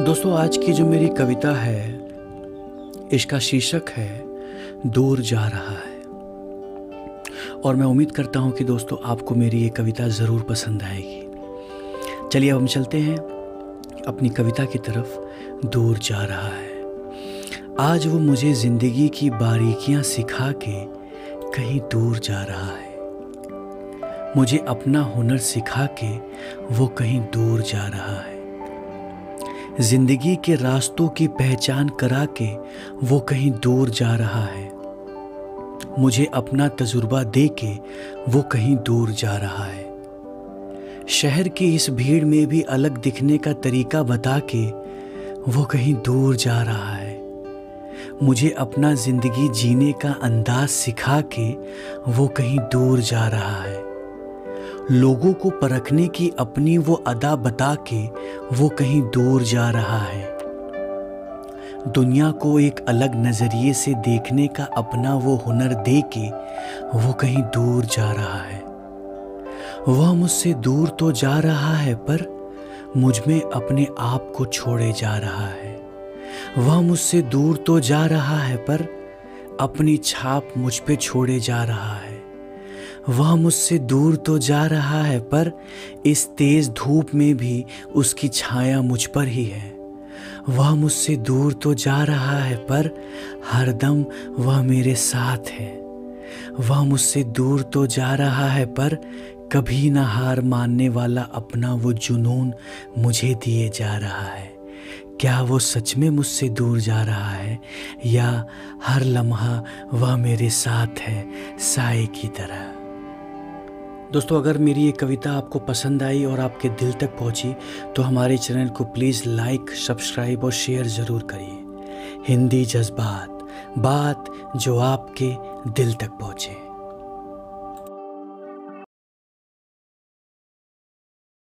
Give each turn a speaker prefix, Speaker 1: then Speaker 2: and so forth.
Speaker 1: दोस्तों, आज की जो मेरी कविता है, इसका शीर्षक है, दूर जा रहा है। और मैं उम्मीद करता हूँ कि दोस्तों, आपको मेरी ये कविता ज़रूर पसंद आएगी। चलिए, अब हम चलते हैं अपनी कविता की तरफ़। दूर जा रहा है। आज वो मुझे ज़िंदगी की बारीकियाँ सिखा के कहीं दूर जा रहा है। मुझे अपना हुनर सिखा के वो कहीं दूर जा रहा है। ज़िंदगी के रास्तों की पहचान करा के वो कहीं दूर जा रहा है। मुझे अपना तजुर्बा दे के वो कहीं दूर जा रहा है। शहर की इस भीड़ में भी अलग दिखने का तरीका बता के वो कहीं दूर जा रहा है। मुझे अपना ज़िंदगी जीने का अंदाज सिखा के वो कहीं दूर जा रहा है। लोगों को परखने की अपनी वो अदा बता के वो कहीं दूर जा रहा है। दुनिया को एक अलग नज़रिए से देखने का अपना वो हुनर दे के वो कहीं दूर जा रहा है। वह मुझसे दूर तो जा रहा है, पर मुझमें अपने आप को छोड़े जा रहा है। वह मुझसे दूर तो जा रहा है, पर अपनी छाप मुझ पे छोड़े जा रहा है। वह मुझसे दूर तो जा रहा है, पर इस तेज धूप में भी उसकी छाया मुझ पर ही है। वह मुझसे दूर तो जा रहा है, पर हरदम वह मेरे साथ है। वह मुझसे दूर तो जा रहा है, पर कभी ना हार मानने वाला अपना वो जुनून मुझे दिए जा रहा है। क्या वो सच में मुझसे दूर जा रहा है, या हर लम्हा वह मेरे साथ है, साए की तरह? दोस्तों, अगर मेरी ये कविता आपको पसंद आई और आपके दिल तक पहुँची तो हमारे चैनल को प्लीज़ लाइक, सब्सक्राइब और शेयर ज़रूर करिए। हिंदी जज्बात, बात जो आपके दिल तक पहुँचे।